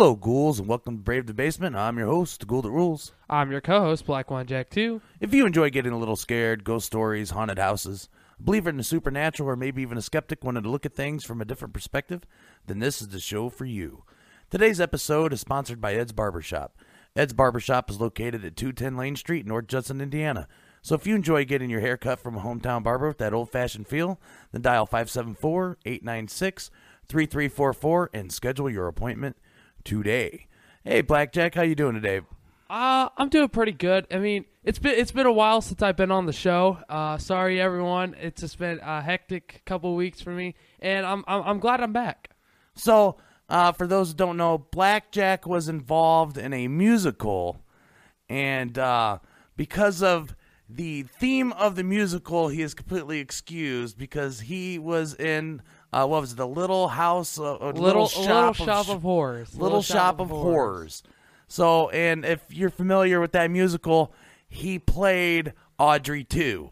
Hello, ghouls, and welcome to Brave the Basement. I'm your host, the Ghoul That Rules. I'm your co-host, Black One Jack 2. If you enjoy getting a little scared, ghost stories, haunted houses, a believer in the supernatural, or maybe even a skeptic wanting to look at things from a different perspective, then this is the show for you. Today's episode is sponsored by Ed's Barbershop. Ed's Barbershop is located at 210 Lane Street, North Judson, Indiana. So if you enjoy getting your hair cut from a hometown barber with that old-fashioned feel, then dial 574-896-3344 and schedule your appointment today. Hey, Blackjack, how you doing today? Uh, I'm doing pretty good. I mean, it's been it's been a while since I've been on the show. Uh, sorry everyone. It's just been a hectic couple weeks for me, and I'm I'm, I'm glad I'm back. So, uh, for those who don't know, Blackjack was involved in a musical, and uh, because of the theme of the musical, he is completely excused because he was in uh, what was it, the Little House, uh, uh, Little Shop, little of, shop Sh- of horrors. Little, Shop, of horrors. So, and if you're familiar with that musical, he played Audrey II.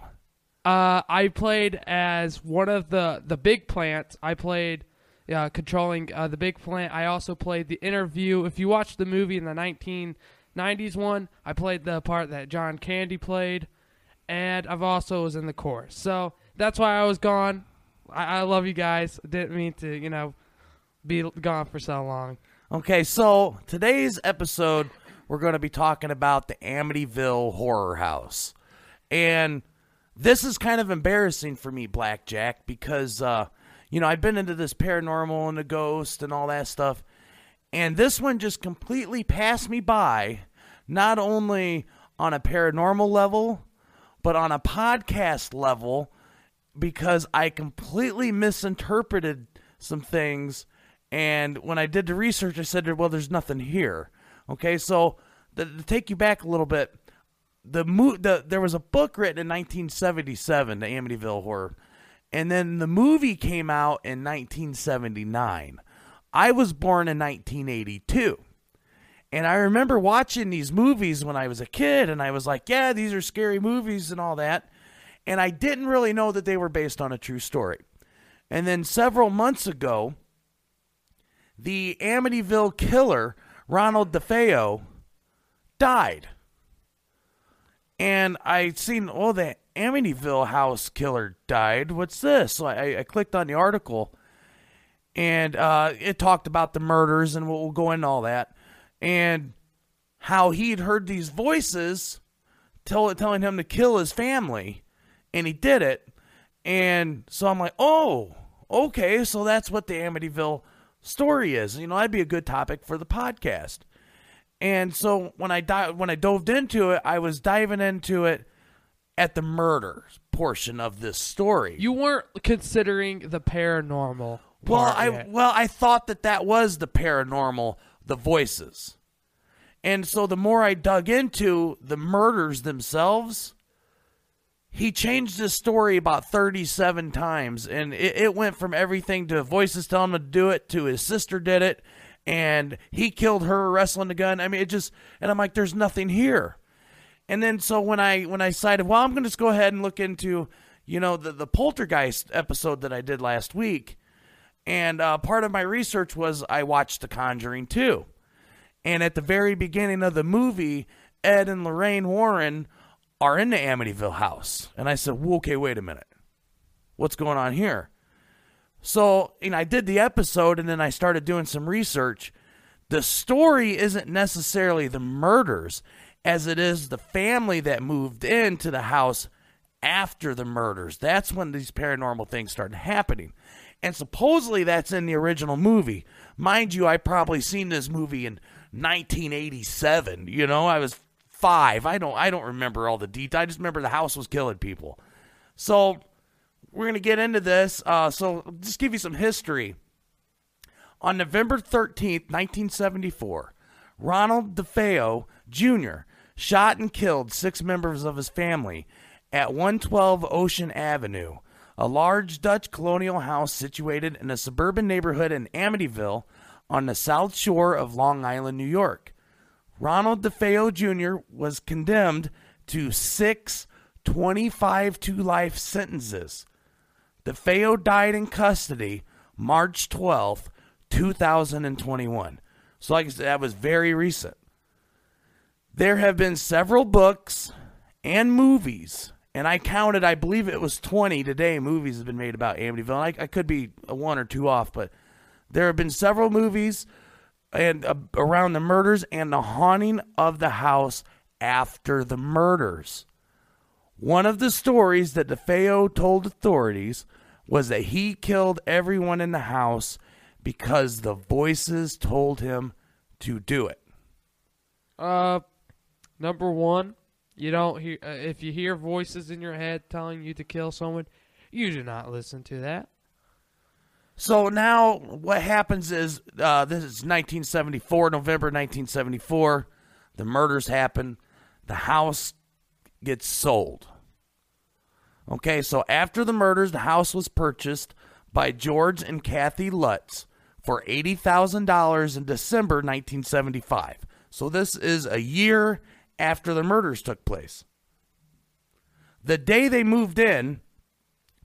Uh, I played as one of the the big plants. I played uh, controlling uh, the big plant. I also played the interview. If you watch the movie in the 1990s one, I played the part that John Candy played, and I've also was in the chorus. So that's why I was gone. I, I love you guys. Didn't mean to, you know, be gone for so long. Okay, so today's episode, we're going to be talking about the Amityville Horror House. And this is kind of embarrassing for me, Blackjack, because, uh, you know, I've been into this paranormal and the ghost and all that stuff. And this one just completely passed me by, not only on a paranormal level, but on a podcast level, because I completely misinterpreted some things. And when I did the research, I said, well, there's nothing here. Okay, so the, to take you back a little bit, the, mo- the there was a book written in 1977, the Amityville Horror, and then the movie came out in 1979. I was born in 1982. And I remember watching these movies when I was a kid, and I was like, yeah, these are scary movies and all that. And I didn't really know that they were based on a true story. And then several months ago, the Amityville killer, Ronald DeFeo, died. And I seen, oh, the Amityville house killer died. What's this? So I, I clicked on the article, and uh, it talked about the murders, and we'll, we'll go into all that, and how he'd heard these voices tell, telling him to kill his family, and he did it. And so I'm like, oh, okay, so that's what the Amityville story is. You know, that'd be a good topic for the podcast. And so when I di- when I dove into it, I was diving into it at the murder portion of this story. You weren't considering the paranormal. well, I yet. well I thought that that was the paranormal, the voices. And so the more I dug into the murders themselves, he changed his story about 37 times and it, it went from everything to voices telling him to do it to his sister did it and he killed her wrestling the gun. I mean it just and i'm like there's nothing here. And then so when i when i decided well i'm going to just go ahead and look into you know the, the poltergeist episode that i did last week and uh, part of my research was i watched the conjuring 2 and at the very beginning of the movie ed and lorraine warren are in the Amityville house. And I said, well, okay, wait a minute. What's going on here? So, know, I did the episode and then I started doing some research. The story isn't necessarily the murders as it is the family that moved into the house after the murders. That's when these paranormal things started happening. And supposedly that's in the original movie. Mind you, I probably seen this movie in 1987. You know, I was five. I don't I don't remember all the details. I just remember the house was killing people. So we're gonna get into this. Uh, so just give you some history. On November 13th, 1974, Ronald DeFeo Jr. shot and killed six members of his family at 112 Ocean Avenue, a large Dutch colonial house situated in a suburban neighborhood in Amityville on the south shore of Long Island, New York. Ronald DeFeo Jr. was condemned to six 25 to life sentences. DeFeo died in custody March 12th, 2021. So, like I said, that was very recent. There have been several books and movies, and I counted, I believe it was 20 today movies have been made about Amityville. I, I could be one or two off, but there have been several movies and uh, around the murders and the haunting of the house after the murders. One of the stories that DeFeo told authorities was that he killed everyone in the house because the voices told him to do it. Uh, number one, you don't hear uh, if you hear voices in your head telling you to kill someone, you do not listen to that. So now what happens is uh, this is 1974, November 1974. The murders happen. The house gets sold. Okay, so after the murders, the house was purchased by George and Kathy Lutz for $80,000 in December 1975. So this is a year after the murders took place. The day they moved in,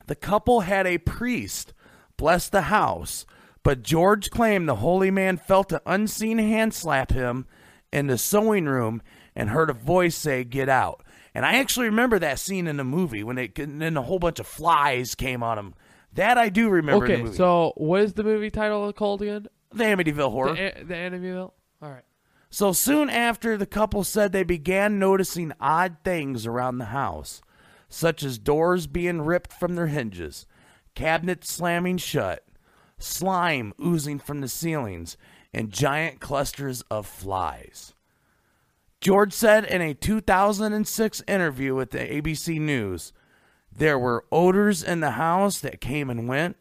the couple had a priest bless the house, but George claimed the holy man felt an unseen hand slap him in the sewing room and heard a voice say, Get out. And I actually remember that scene in the movie when it, and then a whole bunch of flies came on him. That I do remember. Okay, so what is the movie title called again? The Amityville Horror. The, the Amityville. All right. So soon after, the couple said they began noticing odd things around the house, such as doors being ripped from their hinges, cabinets slamming shut, slime oozing from the ceilings, and giant clusters of flies. George said in a 2006 interview with the ABC News there were odors in the house that came and went,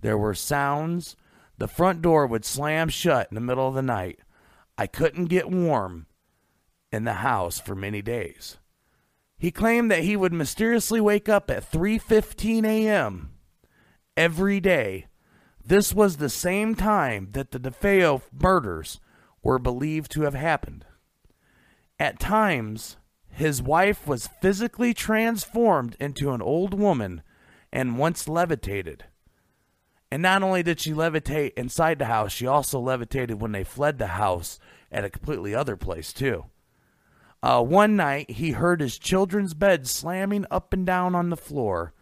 there were sounds. The front door would slam shut in the middle of the night. I couldn't get warm in the house for many days. He claimed that he would mysteriously wake up at 3:15 a.m. every day. This was the same time that the DeFeo murders were believed to have happened. At times, his wife was physically transformed into an old woman and once levitated. And not only did she levitate inside the house, she also levitated when they fled the house at a completely other place, too. Uh, one night, he heard his children's bed slamming up and down on the floor,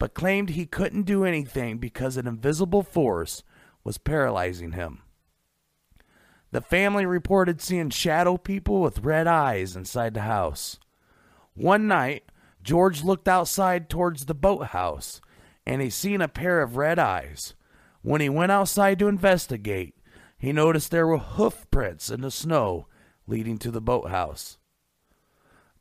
but claimed he couldn't do anything because an invisible force was paralyzing him. The family reported seeing shadow people with red eyes inside the house. One night, George looked outside towards the boathouse and he seen a pair of red eyes. When he went outside to investigate, he noticed there were hoof prints in the snow leading to the boathouse.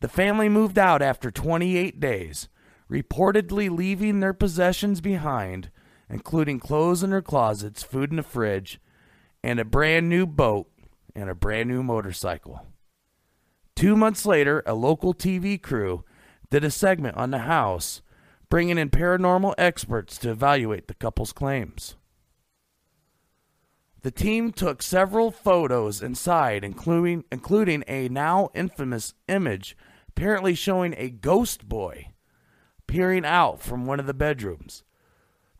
The family moved out after 28 days, reportedly leaving their possessions behind, including clothes in their closets, food in the fridge, and a brand new boat and a brand new motorcycle. Two months later, a local TV crew did a segment on the house, bringing in paranormal experts to evaluate the couple's claims. The team took several photos inside, including, including a now infamous image apparently showing a ghost boy peering out from one of the bedrooms.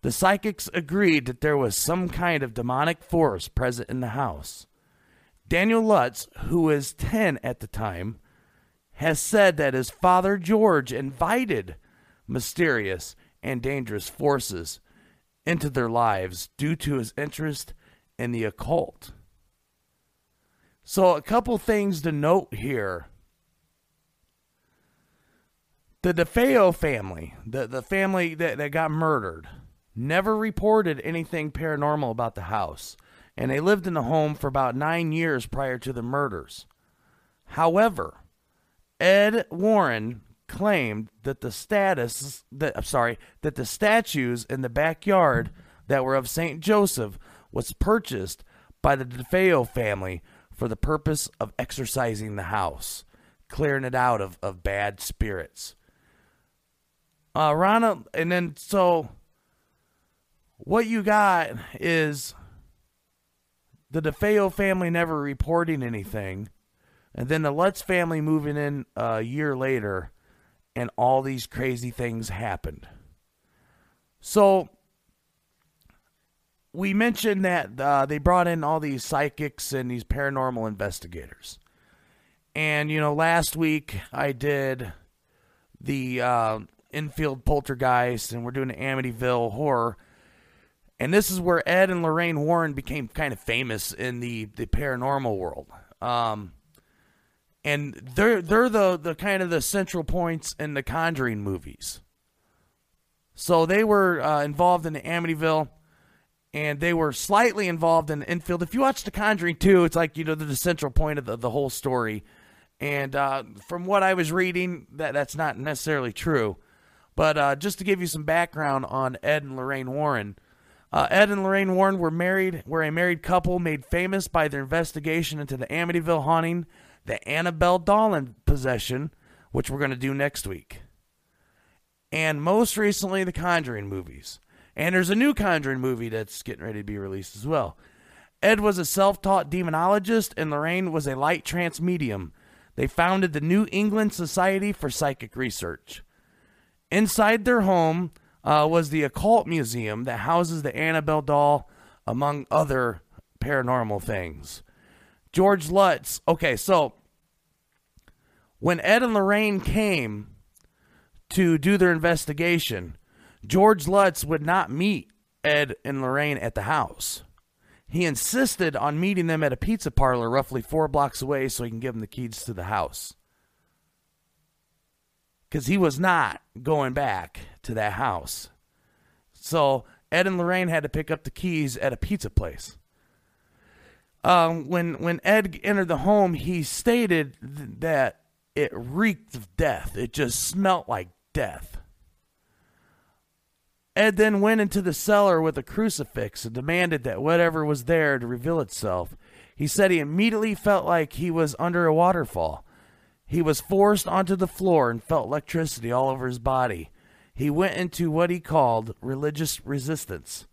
The psychics agreed that there was some kind of demonic force present in the house. Daniel Lutz, who was 10 at the time, has said that his father George invited mysterious and dangerous forces into their lives due to his interest in the occult. So, a couple things to note here. The DeFeo family, the, the family that, that got murdered, never reported anything paranormal about the house, and they lived in the home for about nine years prior to the murders. However, Ed Warren claimed that the status that I'm sorry that the statues in the backyard that were of Saint Joseph was purchased by the DeFeo family for the purpose of exorcising the house, clearing it out of, of bad spirits. Uh, and then so what you got is the DeFeo family never reporting anything, and then the Lutz family moving in a year later, and all these crazy things happened. So we mentioned that uh, they brought in all these psychics and these paranormal investigators. And, you know, last week I did the uh, Enfield poltergeist, and we're doing the Amityville horror. And this is where Ed and Lorraine Warren became kind of famous in the, the paranormal world. Um, and they're they're the, the kind of the central points in the Conjuring movies. So they were uh, involved in the Amityville, and they were slightly involved in Enfield. If you watch The Conjuring 2, it's like you know the central point of the, the whole story. And uh, from what I was reading, that that's not necessarily true. But uh, just to give you some background on Ed and Lorraine Warren, uh, Ed and Lorraine Warren were married, were a married couple made famous by their investigation into the Amityville haunting, the Annabelle doll in possession, which we're going to do next week, and most recently the Conjuring movies. And there's a new Conjuring movie that's getting ready to be released as well. Ed was a self taught demonologist, and Lorraine was a light trance medium. They founded the New England Society for Psychic Research. Inside their home uh, was the Occult Museum that houses the Annabelle doll, among other paranormal things. George Lutz. Okay, so when Ed and Lorraine came to do their investigation, George Lutz would not meet Ed and Lorraine at the house. He insisted on meeting them at a pizza parlor roughly four blocks away so he can give them the keys to the house. Because he was not going back to that house. So Ed and Lorraine had to pick up the keys at a pizza place. Um, when when Ed entered the home, he stated th- that it reeked of death. It just smelt like death. Ed then went into the cellar with a crucifix and demanded that whatever was there to reveal itself. He said he immediately felt like he was under a waterfall. He was forced onto the floor and felt electricity all over his body. He went into what he called religious resistance.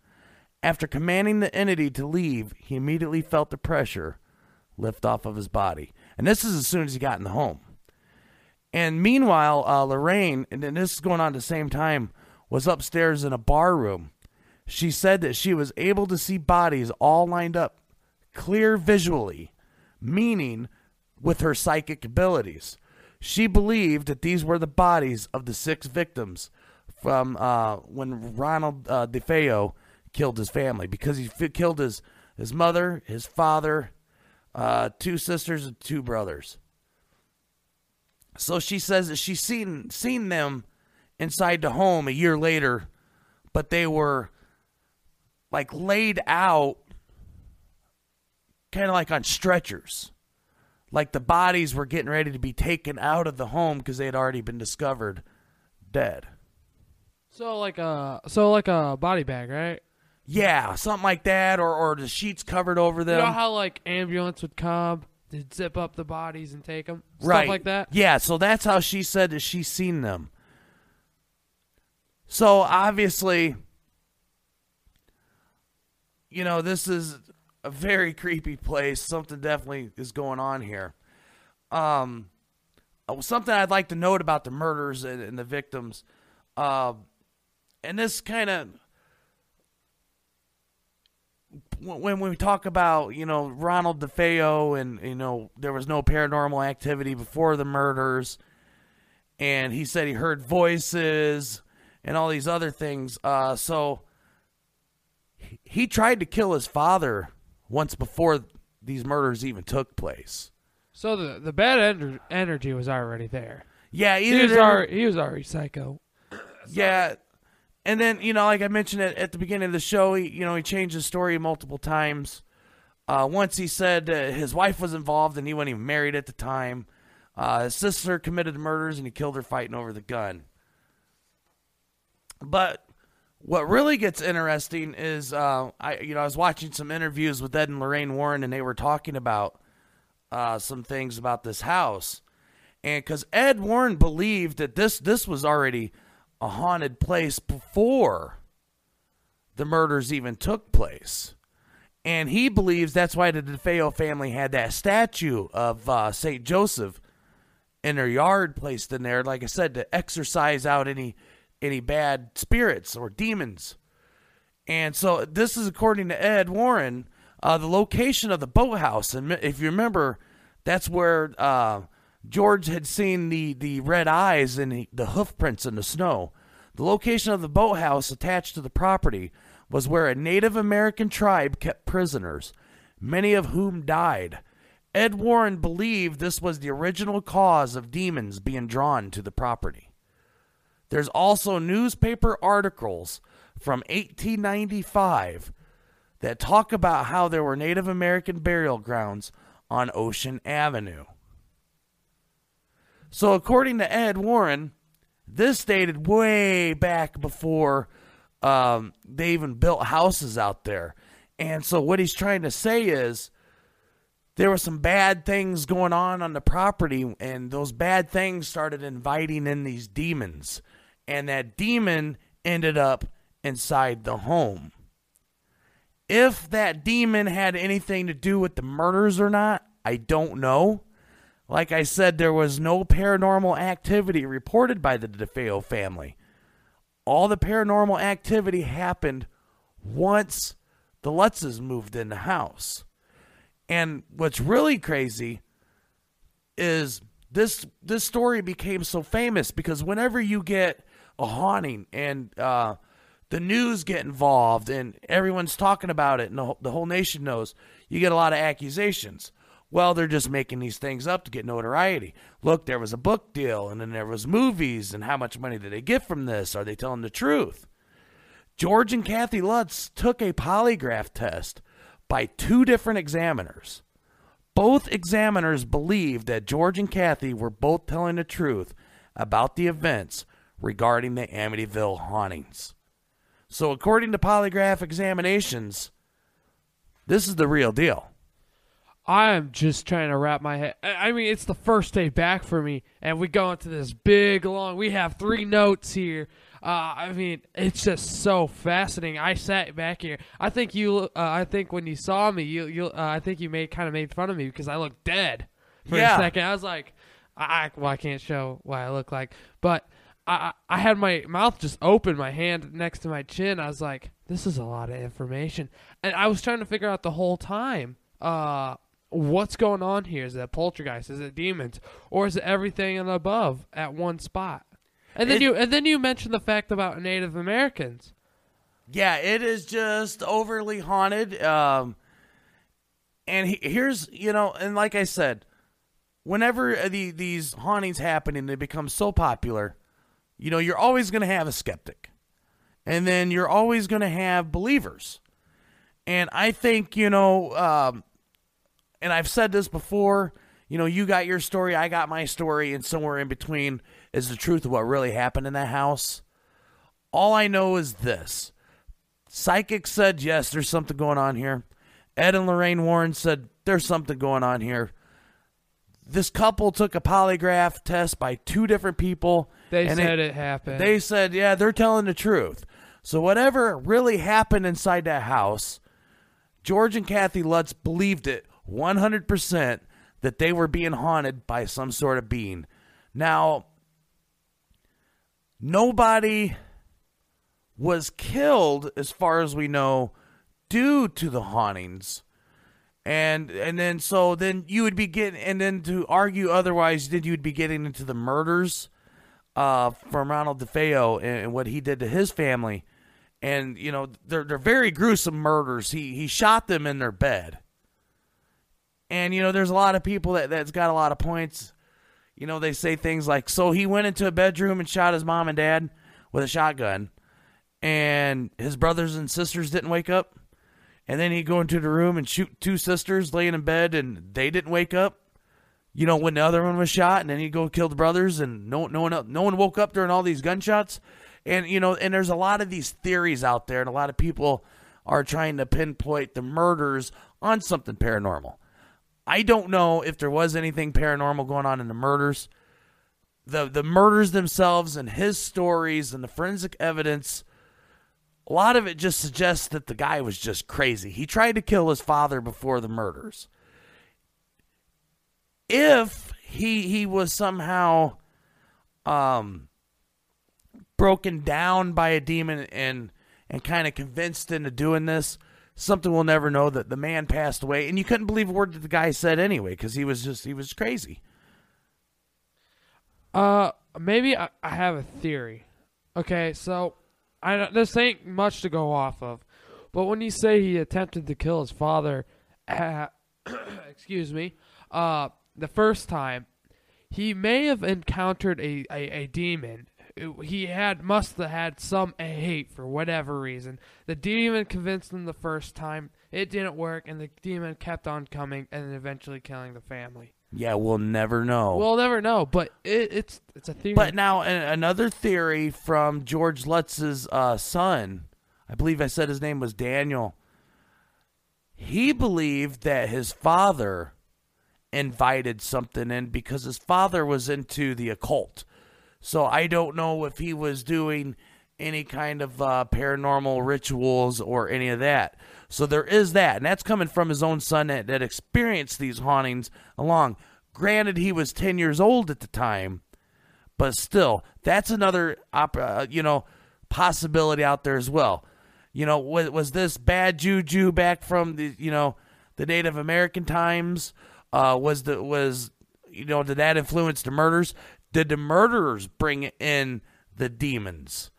After commanding the entity to leave, he immediately felt the pressure lift off of his body. And this is as soon as he got in the home. And meanwhile, uh, Lorraine, and this is going on at the same time, was upstairs in a bar room. She said that she was able to see bodies all lined up, clear visually, meaning with her psychic abilities. She believed that these were the bodies of the six victims from uh, when Ronald uh, DeFeo killed his family because he f- killed his, his mother, his father, uh, two sisters, and two brothers. So she says that she's seen seen them inside the home a year later, but they were like laid out kind of like on stretchers. Like the bodies were getting ready to be taken out of the home because they had already been discovered dead. So like a so like a body bag, right? Yeah, something like that, or or the sheets covered over them. You know how like ambulance would come, they'd zip up the bodies and take them, right. stuff like that. Yeah, so that's how she said that she's seen them. So obviously, you know, this is a very creepy place. Something definitely is going on here. Um, uh, something I'd like to note about the murders and, and the victims, uh, and this kind of when we talk about you know Ronald DeFeo and you know there was no paranormal activity before the murders, and he said he heard voices and all these other things. Uh, so he, he tried to kill his father once before these murders even took place. So the the bad ener- energy was already there. Yeah, He was already he was already psycho. Yeah. And then, you know, like I mentioned at, at the beginning of the show, he, you know, he changed his story multiple times. Uh, once he said uh, his wife was involved and he wasn't even married at the time. Uh, his sister committed the murders and he killed her fighting over the gun. But what really gets interesting is, uh, I, you know, I was watching some interviews with Ed and Lorraine Warren and they were talking about uh, some things about this house. And because Ed Warren believed that this this was already a haunted place before the murders even took place. And he believes that's why the DeFeo family had that statue of uh, St. Joseph in their yard placed in there, like I said, to exorcise out any any bad spirits or demons. And so this is according to Ed Warren, uh, the location of the boathouse. And if you remember, that's where uh, George had seen the, the red eyes and the, the hoof prints in the snow. The location of the boathouse attached to the property was where a Native American tribe kept prisoners, many of whom died. Ed Warren believed this was the original cause of demons being drawn to the property. There's also newspaper articles from 1895 that talk about how there were Native American burial grounds on Ocean Avenue. So, according to Ed Warren, this dated way back before um, they even built houses out there. And so, what he's trying to say is there were some bad things going on on the property, and those bad things started inviting in these demons. And that demon ended up inside the home. If that demon had anything to do with the murders or not, I don't know. Like I said, there was no paranormal activity reported by the DeFeo family. All the paranormal activity happened once the Lutzes moved in the house. And what's really crazy is this this story became so famous because whenever you get a haunting and uh, the news get involved and everyone's talking about it and the, the whole nation knows, you get a lot of accusations. Well, they're just making these things up to get notoriety. Look, there was a book deal, and then there was movies, and how much money did they get from this? Are they telling the truth? George and Kathy Lutz took a polygraph test by two different examiners. Both examiners believed that George and Kathy were both telling the truth about the events regarding the Amityville hauntings. So, according to polygraph examinations, this is the real deal. I am just trying to wrap my head. I mean, it's the first day back for me, and we go into this big long. We have three notes here. Uh, I mean, it's just so fascinating. I sat back here. I think you. Uh, I think when you saw me, you. You. Uh, I think you made kind of made fun of me because I looked dead for Yeah. a second. I was like, I. Well, I can't show what I look like, but I. I had my mouth just open, my hand next to my chin. I was like, this is a lot of information, and I was trying to figure out the whole time. Uh, what's going on here? Is it poltergeist? Is it demons? Or is it everything and above at one spot? And then It- you and then you mentioned the fact about Native Americans. Yeah, it is just overly haunted. Um, and he, here's, you know, and like I said, whenever the, these hauntings happen and they become so popular, you know, you're always going to have a skeptic. And then you're always going to have believers. And I think, you know, um, and I've said this before, you know, you got your story, I got my story, and somewhere in between is the truth of what really happened in that house. All I know is this Psychic said, yes, there's something going on here. Ed and Lorraine Warren said, there's something going on here. This couple took a polygraph test by two different people. They said it, happened. They said, yeah, they're telling the truth. So, whatever really happened inside that house, George and Kathy Lutz believed it 100% that they were being haunted by some sort of being. Now, nobody was killed, as far as we know, due to the hauntings. And and then so then you would be getting and then to argue otherwise, then you'd be getting into the murders uh, from Ronald DeFeo and, and what he did to his family. And you know they're they're very gruesome murders. He he shot them in their bed. And you know there's a lot of people that that's got a lot of points. You know they say things like, so he went into a bedroom and shot his mom and dad with a shotgun, and his brothers and sisters didn't wake up. And then he'd go into the room and shoot two sisters laying in bed, and they didn't wake up. You know when the other one was shot, and then he'd go kill the brothers, and no no one el- no one woke up during all these gunshots. And you know, and there's a lot of these theories out there, and a lot of people are trying to pinpoint the murders on something paranormal. I don't know if there was anything paranormal going on in the murders. The the murders themselves and his stories and the forensic evidence, a lot of it just suggests that the guy was just crazy. He tried to kill his father before the murders. If he he was somehow um broken down by a demon and and kind of convinced into doing this. Something we'll never know that the man passed away, and you couldn't believe a word that the guy said anyway because he was just he was crazy. Uh, maybe I, I have a theory. Okay, so I don't- this ain't much to go off of, but when you say he attempted to kill his father, uh, excuse me, uh, the first time, he may have encountered a, a, a demon. He had must have had some hate for whatever reason. The demon convinced him the first time. It didn't work, and the demon kept on coming, and eventually killing the family. Yeah, we'll never know. We'll never know, but it, it's it's a theory. But now a- another theory from George Lutz's uh, son, I believe I said his name was Daniel. He believed that his father invited something in because his father was into the occult. So I don't know if he was doing any kind of uh, paranormal rituals or any of that. So there is that, and that's coming from his own son that, that experienced these hauntings along. Granted, he was ten years old at the time, but still, that's another uh, you know possibility out there as well. You know, was, was this bad juju back from the you know the Native American times? Uh, was the was you know did that influence the murders? Did the murderers bring in the demons?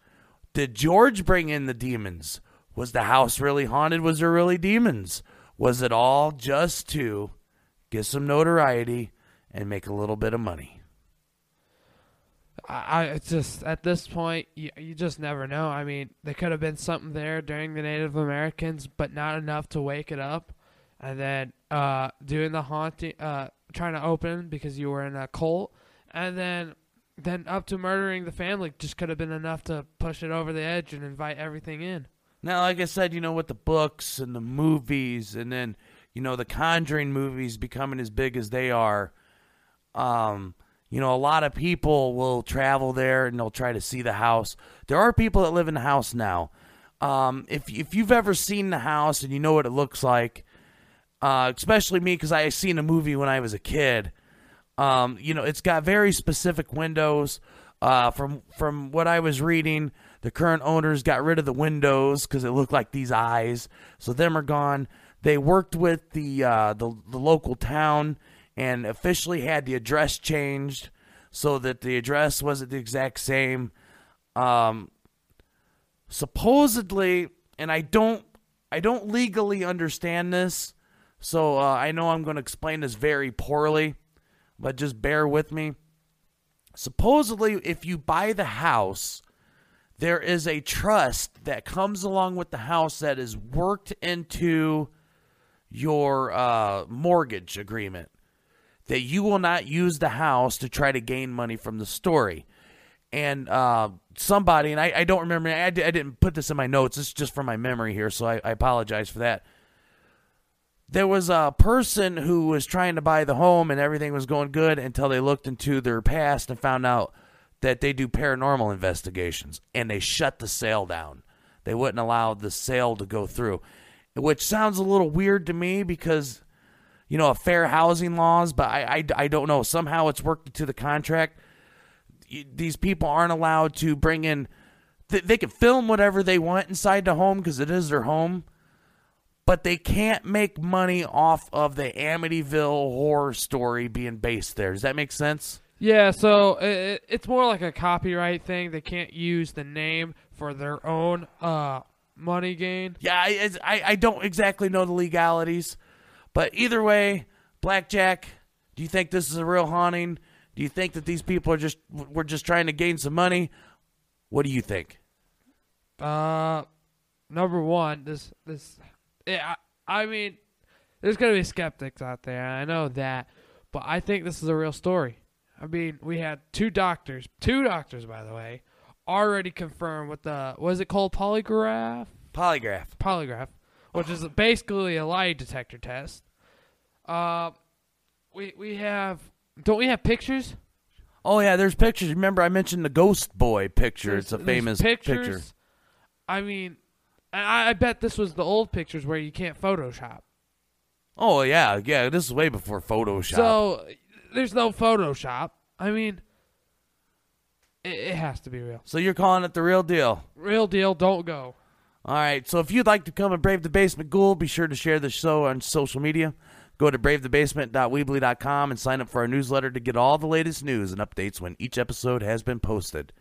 Did George bring in the demons? Was the house really haunted? Was there really demons? Was it all just to get some notoriety and make a little bit of money? I, it's just at this point you, you just never know. I mean, there could have been something there during the Native Americans, but not enough to wake it up, and then uh, doing the haunting, uh, trying to open because you were in a cult, and then then up to murdering the family just could have been enough to push it over the edge and invite everything in. Now, like I said, you know, with the books and the movies, and then you know the Conjuring movies becoming as big as they are, um, you know, a lot of people will travel there and they'll try to see the house. There are people that live in the house now. Um, if if you've ever seen the house and you know what it looks like, uh, especially me because I seen a movie when I was a kid. Um, you know, it's got very specific windows. Uh, from from what I was reading, the current owners got rid of the windows because it looked like these eyes, so them are gone. They worked with the uh, the the local town and officially had the address changed so that the address wasn't the exact same. Um, supposedly, and I don't I don't legally understand this, so uh, I know I'm going to explain this very poorly, but just bear with me. Supposedly, if you buy the house, there is a trust that comes along with the house that is worked into your uh, mortgage agreement that you will not use the house to try to gain money from the story. And uh, somebody, and I, I don't remember, I, I didn't put this in my notes, it's just from my memory here, so I, I apologize for that. There was a person who was trying to buy the home and everything was going good until they looked into their past and found out that they do paranormal investigations and they shut the sale down. They wouldn't allow the sale to go through, which sounds a little weird to me because you know, fair housing laws, but I, I, I don't know. Somehow it's worked into the contract. These people aren't allowed to bring in, th- they can film whatever they want inside the home because it is their home, but they can't make money off of the Amityville horror story being based there. Does that make sense? Yeah, so it, it's more like a copyright thing. They can't use the name for their own uh, money gain. Yeah, I, I, I don't exactly know the legalities, but either way, Blackjack, do you think this is a real haunting? Do you think that these people are just we're just trying to gain some money? What do you think? Uh, number one, this this, yeah, I, I mean, there's gonna be skeptics out there. I know that, but I think this is a real story. I mean, we had two doctors, two doctors, by the way, already confirmed with the was it called polygraph? Polygraph. Polygraph, which is basically a lie detector test. Uh, we we have don't we have pictures? Oh yeah, there's pictures. Remember I mentioned the Ghost Boy picture. There's- it's a famous pictures. picture. I mean, I, I bet this was the old pictures where you can't Photoshop. Oh yeah, yeah. This is way before Photoshop. So there's no Photoshop. I mean, it, it has to be real. So you're calling it the real deal? Real deal. Don't go. All right, so if you'd like to come and brave the basement ghoul, be sure to share the show on social media. Go to bravethebasement.weebly.com and sign up for our newsletter to get all the latest news and updates when each episode has been posted.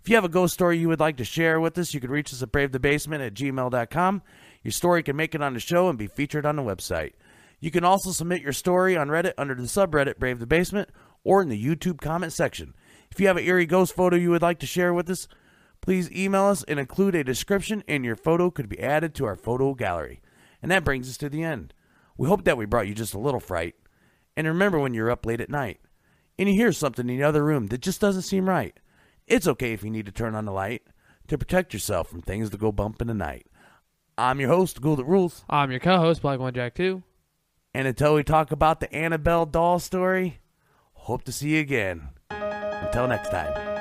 If you have a ghost story you would like to share with us, you can reach us at bravethebasement at gmail.com. Your story can make it on the show and be featured on the website. You can also submit your story on Reddit under the subreddit Brave the Basement or in the YouTube comment section. If you have an eerie ghost photo you would like to share with us, please email us and include a description, and your photo could be added to our photo gallery. And that brings us to the end. We hope that we brought you just a little fright. And remember when you're up late at night and you hear something in the other room that just doesn't seem right. It's okay if you need to turn on the light to protect yourself from things that go bump in the night. I'm your host, Ghoul That Rules. I'm your co-host, Black One Jack Two. And until we talk about the Annabelle doll story, hope to see you again. Until next time.